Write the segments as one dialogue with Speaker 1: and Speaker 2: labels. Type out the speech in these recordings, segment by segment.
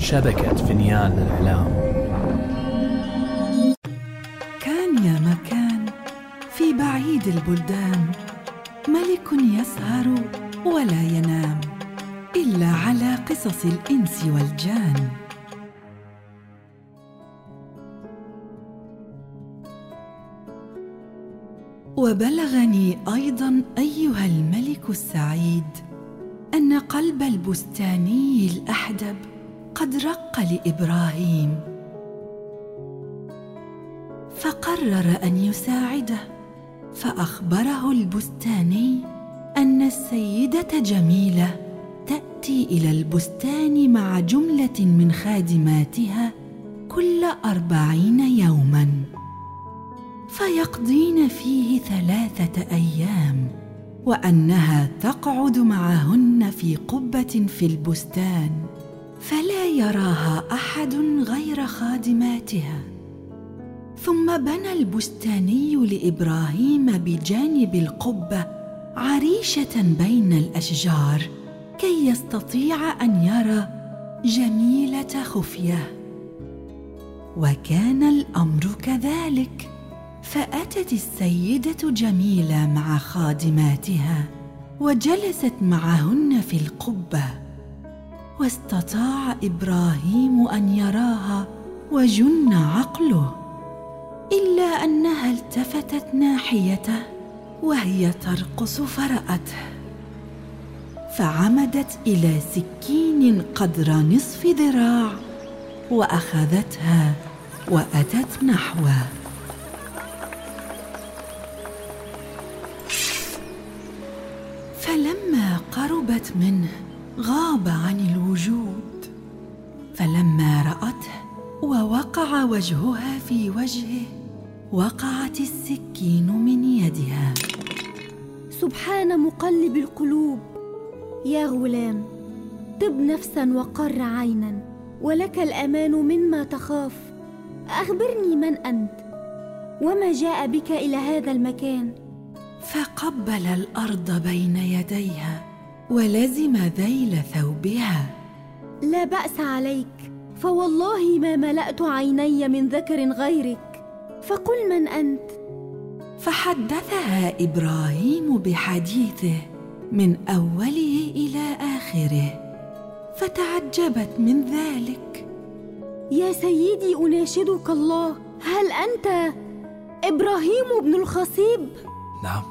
Speaker 1: شبكة فنيان الإعلام
Speaker 2: كان يا مكان في بعيد البلدان ملك يسهر ولا ينام إلا على قصص الإنس والجان. وبلغني أيضا أيها الملك السعيد أن قلب البستاني الأحدب قد رق لإبراهيم. فقرر أن يساعده فأخبره البستاني أن السيدة جميلة تأتي إلى البستان مع جملة من خادماتها كل أربعين يوما. فيقضين فيه ثلاثة أيام وأنها تقعد معهن في قبة في البستان. فلا يراها أحد غير خادماتها. ثم بنى البستاني لإبراهيم بجانب القبة عريشة بين الأشجار كي يستطيع أن يرى جميلة خفية. وكان الأمر كذلك فأتت السيدة جميلة مع خادماتها وجلست معهن في القبة. واستطاع إبراهيم أن يراها وجن عقله إلا أنها التفتت ناحيته وهي ترقص فرأته. فعمدت إلى سكين قدر نصف ذراع وأخذتها وأتت نحوه. فلما قربت منه غاب عن الوجود. فلما رأته ووقع وجهها في وجهه وقعت السكين من يدها.
Speaker 3: سبحان مقلب القلوب. يا غلام طب نفسا وقر عينا ولك الأمان مما تخاف. أخبرني من أنت وما جاء بك إلى هذا المكان؟
Speaker 2: فقبل الأرض بين يديها. ولزم ذيل ثوبها.
Speaker 3: لا بأس عليك فوالله ما ملأت عيني من ذكر غيرك فقل من أنت؟
Speaker 2: فحدثها إبراهيم بحديثه من أوله إلى آخره فتعجبت من ذلك.
Speaker 3: يا سيدي أناشدك الله هل أنت إبراهيم بن الخصيب؟
Speaker 4: نعم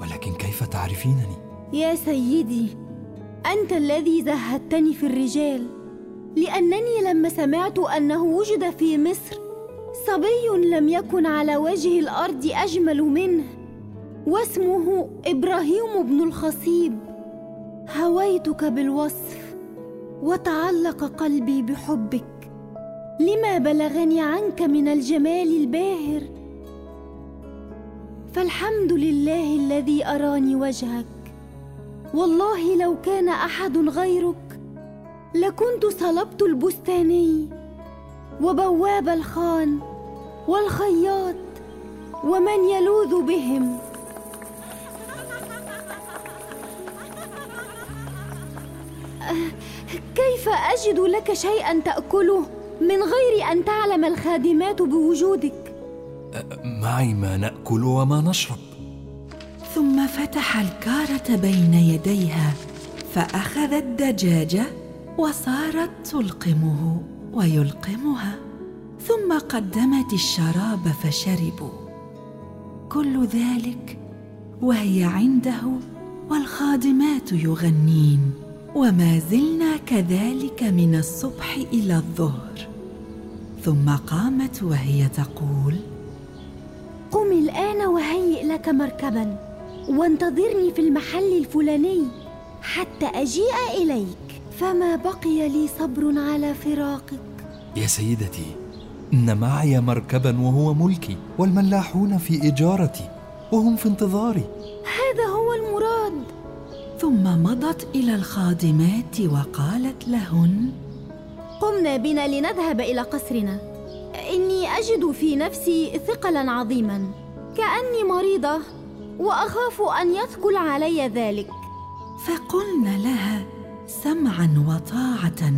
Speaker 4: ولكن كيف تعرفينني؟
Speaker 3: يا سيدي أنت الذي زهدتني في الرجال لأنني لما سمعت أنه وجد في مصر صبي لم يكن على وجه الأرض أجمل منه واسمه إبراهيم بن الخصيب. هويتك بالوصف وتعلق قلبي بحبك لما بلغني عنك من الجمال الباهر. فالحمد لله الذي أراني وجهك والله لو كان أحد غيرك لكنت صلبت البستاني وبواب الخان والخياط ومن يلوذ بهم. كيف أجد لك شيئا تأكله من غير أن تعلم الخادمات بوجودك؟
Speaker 4: معي ما نأكل وما نشرب.
Speaker 2: فتح الكارة بين يديها فاخذت دجاجه وصارت تلقمه ويلقمها ثم قدمت الشراب فشربوا. كل ذلك وهي عنده والخادمات يغنين وما زلنا كذلك من الصبح إلى الظهر. ثم قامت وهي تقول
Speaker 3: قم الآن وهيئ لك مركبا. وانتظرني في المحل الفلاني حتى أجيء إليك. فما بقي لي صبر على فراقك؟
Speaker 4: يا سيدتي إن معي مركبا وهو ملكي والملاحون في إجارتي وهم في انتظاري.
Speaker 3: هذا هو المراد.
Speaker 2: ثم مضت إلى الخادمات وقالت لهن
Speaker 3: قمنا بنا لنذهب إلى قصرنا. إني أجد في نفسي ثقلا عظيما كأني مريضة. وأخاف أن يثقل علي ذلك.
Speaker 2: فقلن لها سمعا وطاعة.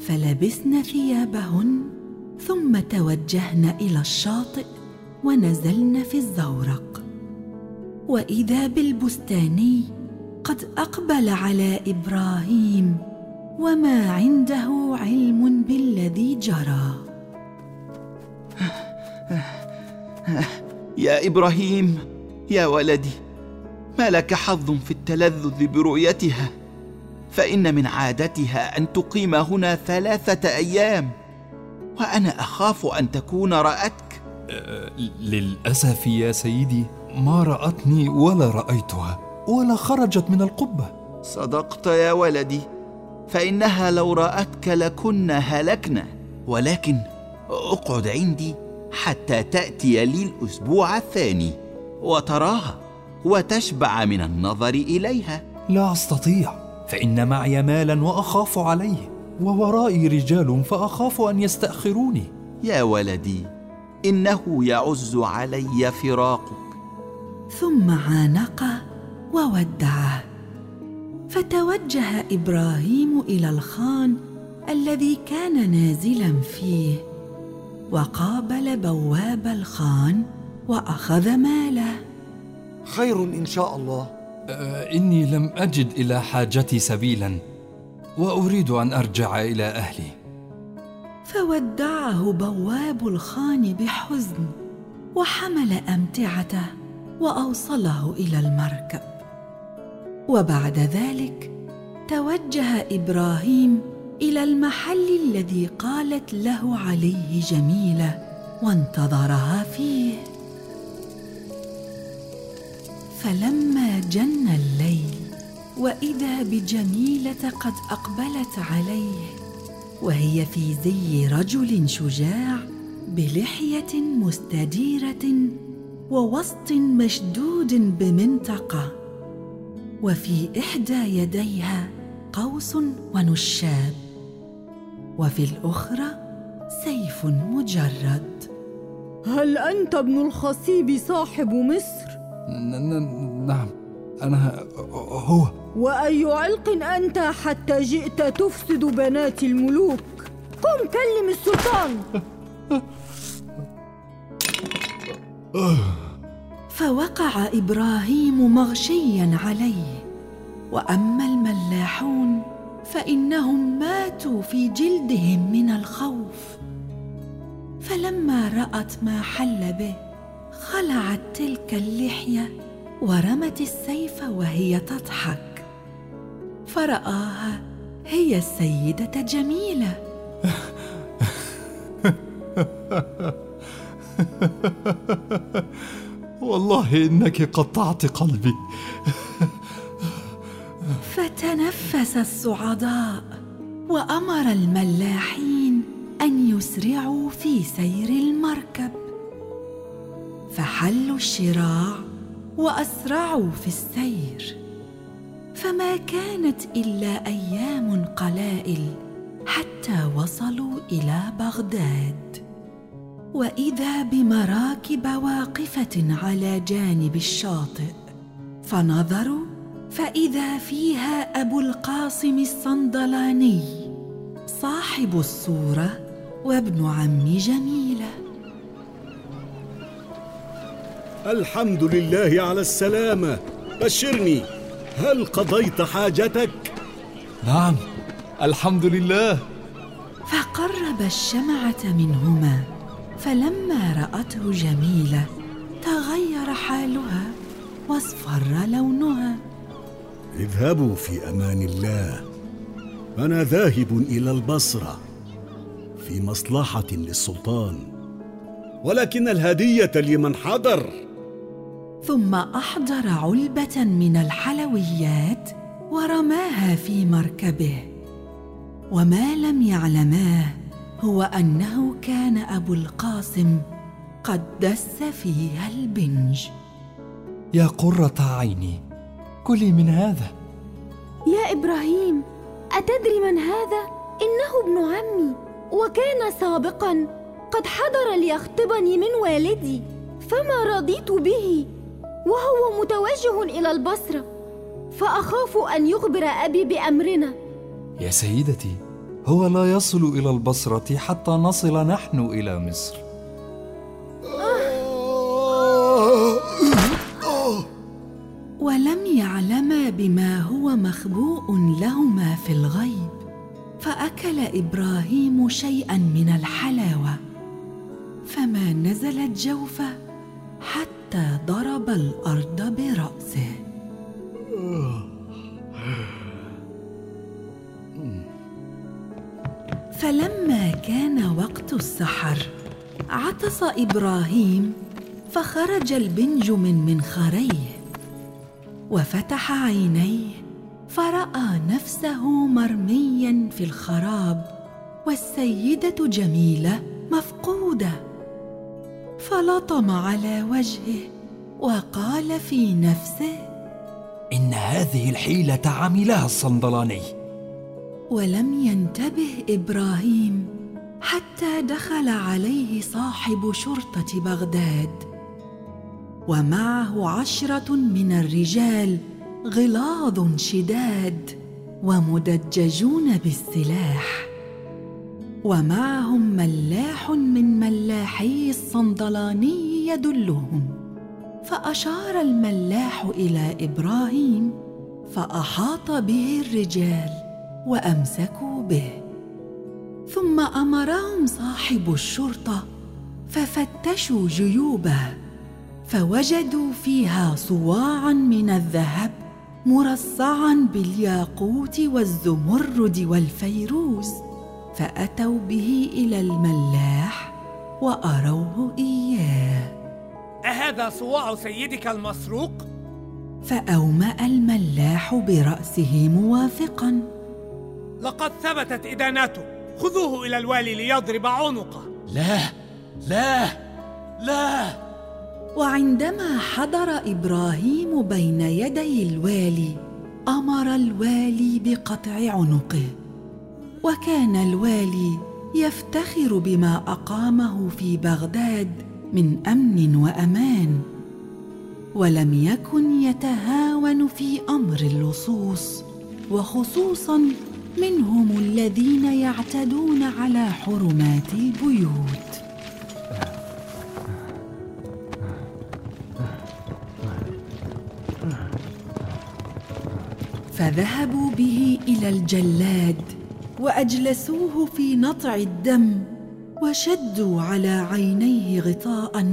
Speaker 2: فلبسن ثيابهن ثم توجهن إلى الشاطئ ونزلن في الزورق. وإذا بالبستاني قد أقبل على إبراهيم وما عنده علم بالذي جرى.
Speaker 5: يا إبراهيم يا ولدي ما لك حظ في التلذذ برؤيتها؟ فإن من عادتها أن تقيم هنا ثلاثة أيام وأنا أخاف أن تكون رأتك.
Speaker 4: أه للأسف يا سيدي ما رأتني ولا رأيتها ولا خرجت من القبة.
Speaker 5: صدقت يا ولدي فإنها لو رأتك لكنا هلكنا ولكن أقعد عندي حتى تأتي لي الأسبوع الثاني. وتراها وتشبع من النظر إليها.
Speaker 4: لا أستطيع فإن معي مالا وأخاف عليه وورائي رجال فأخاف أن يستأخروني.
Speaker 5: يا ولدي إنه يعز علي فراقك.
Speaker 2: ثم عانقه وودعه. فتوجه إبراهيم إلى الخان الذي كان نازلا فيه وقابل بواب الخان. وأخذ ماله.
Speaker 6: خير إن شاء الله.
Speaker 4: أه إني لم أجد إلى حاجتي سبيلا وأريد أن أرجع إلى أهلي.
Speaker 2: فودعه بواب الخان بحزن وحمل أمتعته وأوصله إلى المركب. وبعد ذلك توجه إبراهيم إلى المحل الذي قالت له عليه جميلة وانتظرها فيه. فلما جن الليل وإذا بجميلة قد أقبلت عليه وهي في زي رجل شجاع بلحية مستديرة ووسط مشدود بمنطقة وفي إحدى يديها قوس ونشاب وفي الأخرى سيف مجرد.
Speaker 3: هل أنت ابن الخصيب صاحب مصر؟
Speaker 4: نعم. أنا هو.
Speaker 3: وأي علق أنت حتى جئت تفسد بنات الملوك؟ قم كلم السلطان.
Speaker 2: فوقع إبراهيم مغشيا عليه. وأما الملاحون فإنهم ماتوا في جلدهم من الخوف. فلما رأت ما حل به خلعت تلك اللحية ورمت السيف وهي تضحك. فرآها هي السيدة جميلة.
Speaker 4: والله إنك قطعت قلبي.
Speaker 2: فتنفس الصعداء وأمر الملاحين أن يسرعوا في سير المركب. فحلوا الشراع وأسرعوا في السير. فما كانت إلا أيام قلائل حتى وصلوا إلى بغداد. وإذا بمراكب واقفة على جانب الشاطئ فنظروا فإذا فيها أبو القاسم الصندلاني صاحب الصورة وابن عم جميله
Speaker 7: الحمد لله على السلامة. بشرني هل قضيت حاجتك؟
Speaker 4: نعم الحمد لله.
Speaker 2: فقرب الشمعة منهما فلما رأته جميلة تغير حالها واصفر لونها.
Speaker 7: اذهبوا في أمان الله. أنا ذاهب إلى البصرة في مصلحة للسلطان. ولكن الهدية لمن حضر.
Speaker 2: ثم أحضر علبة من الحلويات ورماها في مركبه. وما لم يعلماه هو أنه كان أبو القاسم قد دس فيها البنج.
Speaker 4: يا قرة عيني كلي من هذا.
Speaker 3: يا إبراهيم أتدري من هذا؟ إنه ابن عمي وكان سابقا. قد حضر ليخطبني من والدي فما رضيت به. وهو متوجه إلى البصرة فأخاف أن يخبر أبي بأمرنا.
Speaker 4: يا سيدتي هو لا يصل إلى البصرة حتى نصل نحن إلى مصر.
Speaker 2: ولم يعلما بما هو مخبوء لهما في الغيب فأكل إبراهيم شيئا من الحلاوة فما نزلت جوفه حتى ضرب الأرض برأسه. فلما كان وقت السحر عطس إبراهيم فخرج البنج من منخريه وفتح عينيه فرأى نفسه مرميا في الخراب والسيدة جميلة مفقودة. فلطم على وجهه وقال في نفسه
Speaker 4: إن هذه الحيلة عملها الصندلاني.
Speaker 2: ولم ينتبه إبراهيم حتى دخل عليه صاحب شرطة بغداد. ومعه عشرة من الرجال غلاظ شداد ومدججون بالسلاح. ومعهم ملاح من ملاحي الصندلاني يدلهم. فأشار الملاح إلى إبراهيم فأحاط به الرجال وأمسكوا به. ثم أمرهم صاحب الشرطة ففتشوا جيوبه فوجدوا فيها صواعا من الذهب مرصعا بالياقوت والزمرد والفيروز فأتوا به إلى الملاح وأروه إياه.
Speaker 8: أهذا صواع سيدك المسروق؟
Speaker 2: فأومأ الملاح برأسه موافقا.
Speaker 8: لقد ثبتت إدانته. خذوه إلى الوالي ليضرب عنقه.
Speaker 1: لا لا لا.
Speaker 2: وعندما حضر إبراهيم بين يدي الوالي أمر الوالي بقطع عنقه. وكان الوالي يفتخر بما أقامه في بغداد من أمن وأمان ولم يكن يتهاون في أمر اللصوص وخصوصا منهم الذين يعتدون على حرمات البيوت. فذهبوا به إلى الجلاد وأجلسوه في نطع الدم وشدوا على عينيه غطاء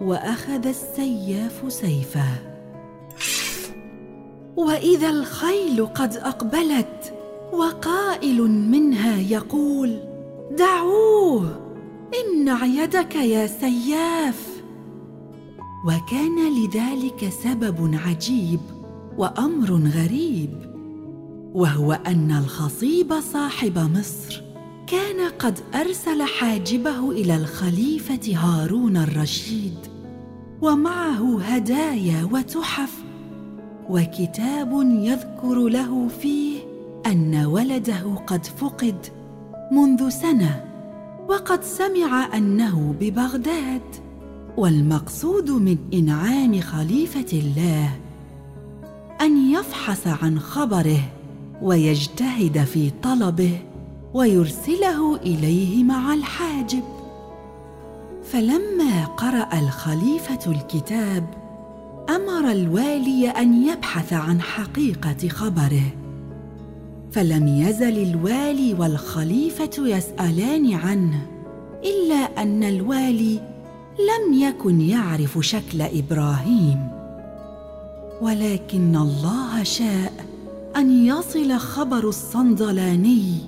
Speaker 2: وأخذ السياف سيفه وإذا الخيل قد أقبلت وقائل منها يقول دعوه امنع يدك يا سياف. وكان لذلك سبب عجيب وأمر غريب. وهو أن الخصيب صاحب مصر كان قد أرسل حاجبه إلى الخليفة هارون الرشيد ومعه هدايا وتحف وكتاب يذكر له فيه أن ولده قد فقد منذ سنة وقد سمع أنه ببغداد والمقصود من إنعام خليفة الله أن يفحص عن خبره. ويجتهد في طلبه ويرسله إليه مع الحاجب. فلما قرأ الخليفة الكتاب أمر الوالي أن يبحث عن حقيقة خبره. فلم يزل الوالي والخليفة يسألان عنه إلا أن الوالي لم يكن يعرف شكل إبراهيم. ولكن الله شاء أن يصل خبر الصندلاني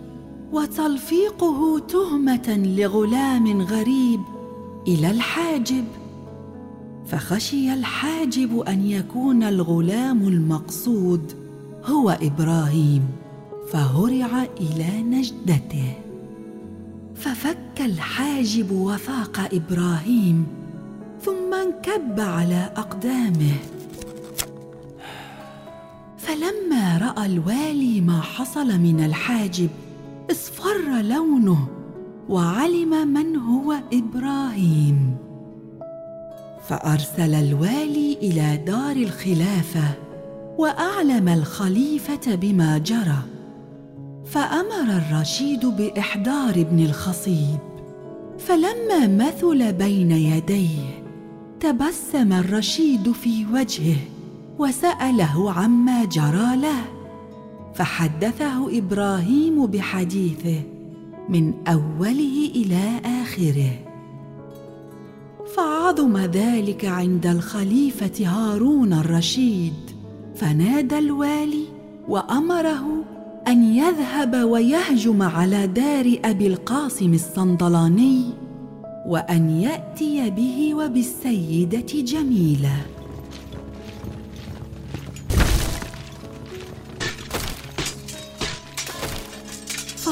Speaker 2: وتلفيقه تهمة لغلام غريب إلى الحاجب. فخشي الحاجب أن يكون الغلام المقصود هو إبراهيم فهرع إلى نجدته. ففك الحاجب وفاق إبراهيم ثم انكب على أقدامه. فلما رأى الوالي ما حصل من الحاجب اصفر لونه وعلم من هو إبراهيم. فأرسل الوالي إلى دار الخلافة وأعلم الخليفة بما جرى فأمر الرشيد بإحضار ابن الخصيب. فلما مثل بين يديه تبسم الرشيد في وجهه وسأله عما جرى له فحدثه إبراهيم بحديثه من أوله إلى آخره. فعظم ذلك عند الخليفة هارون الرشيد فنادى الوالي وأمره أن يذهب ويهجم على دار أبي القاسم الصندلاني وأن يأتي به وبالسيدة جميلة.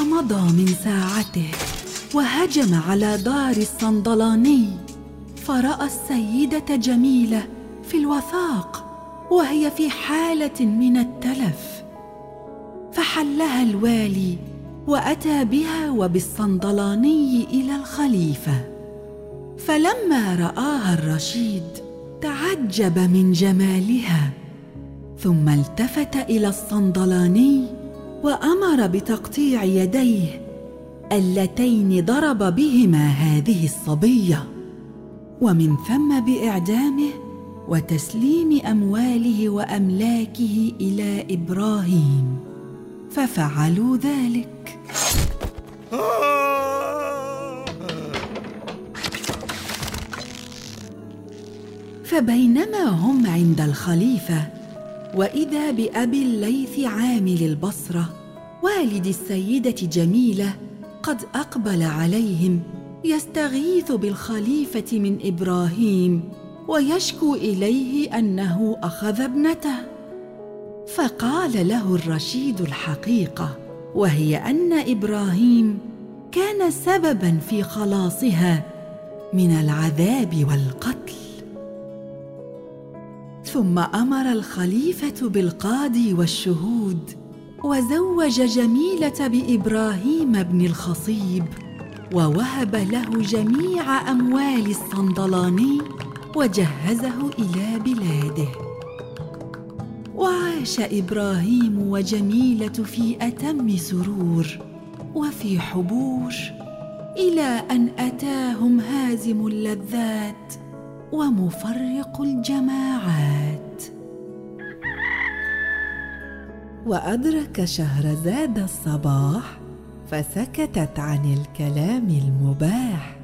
Speaker 2: فمضى من ساعته وهجم على دار الصندلاني. فرأى السيدة جميلة في الوثاق وهي في حالة من التلف. فحلها الوالي وأتى بها وبالصندلاني إلى الخليفة. فلما رآها الرشيد تعجب من جمالها ثم التفت إلى الصندلاني وأمر بتقطيع يديه اللتين ضرب بهما هذه الصبية ومن ثم بإعدامه وتسليم أمواله وأملاكه إلى إبراهيم ففعلوا ذلك. فبينما هم عند الخليفة وإذا بابي الليث عامل البصرة والد السيدة جميلة قد أقبل عليهم يستغيث بالخليفة من إبراهيم ويشكو إليه أنه أخذ ابنته. فقال له الرشيد الحقيقة وهي أن إبراهيم كان سببا في خلاصها من العذاب والقتل. ثم أمر الخليفة بالقاضي والشهود وزوج جميلة بإبراهيم بن الخصيب ووهب له جميع أموال الصندلاني وجهزه إلى بلاده. وعاش إبراهيم وجميلة في أتم سرور وفي حبور إلى أن أتاهم هازم اللذات ومفرق الجماعات. وأدرك شهرزاد الصباح فسكتت عن الكلام المباح.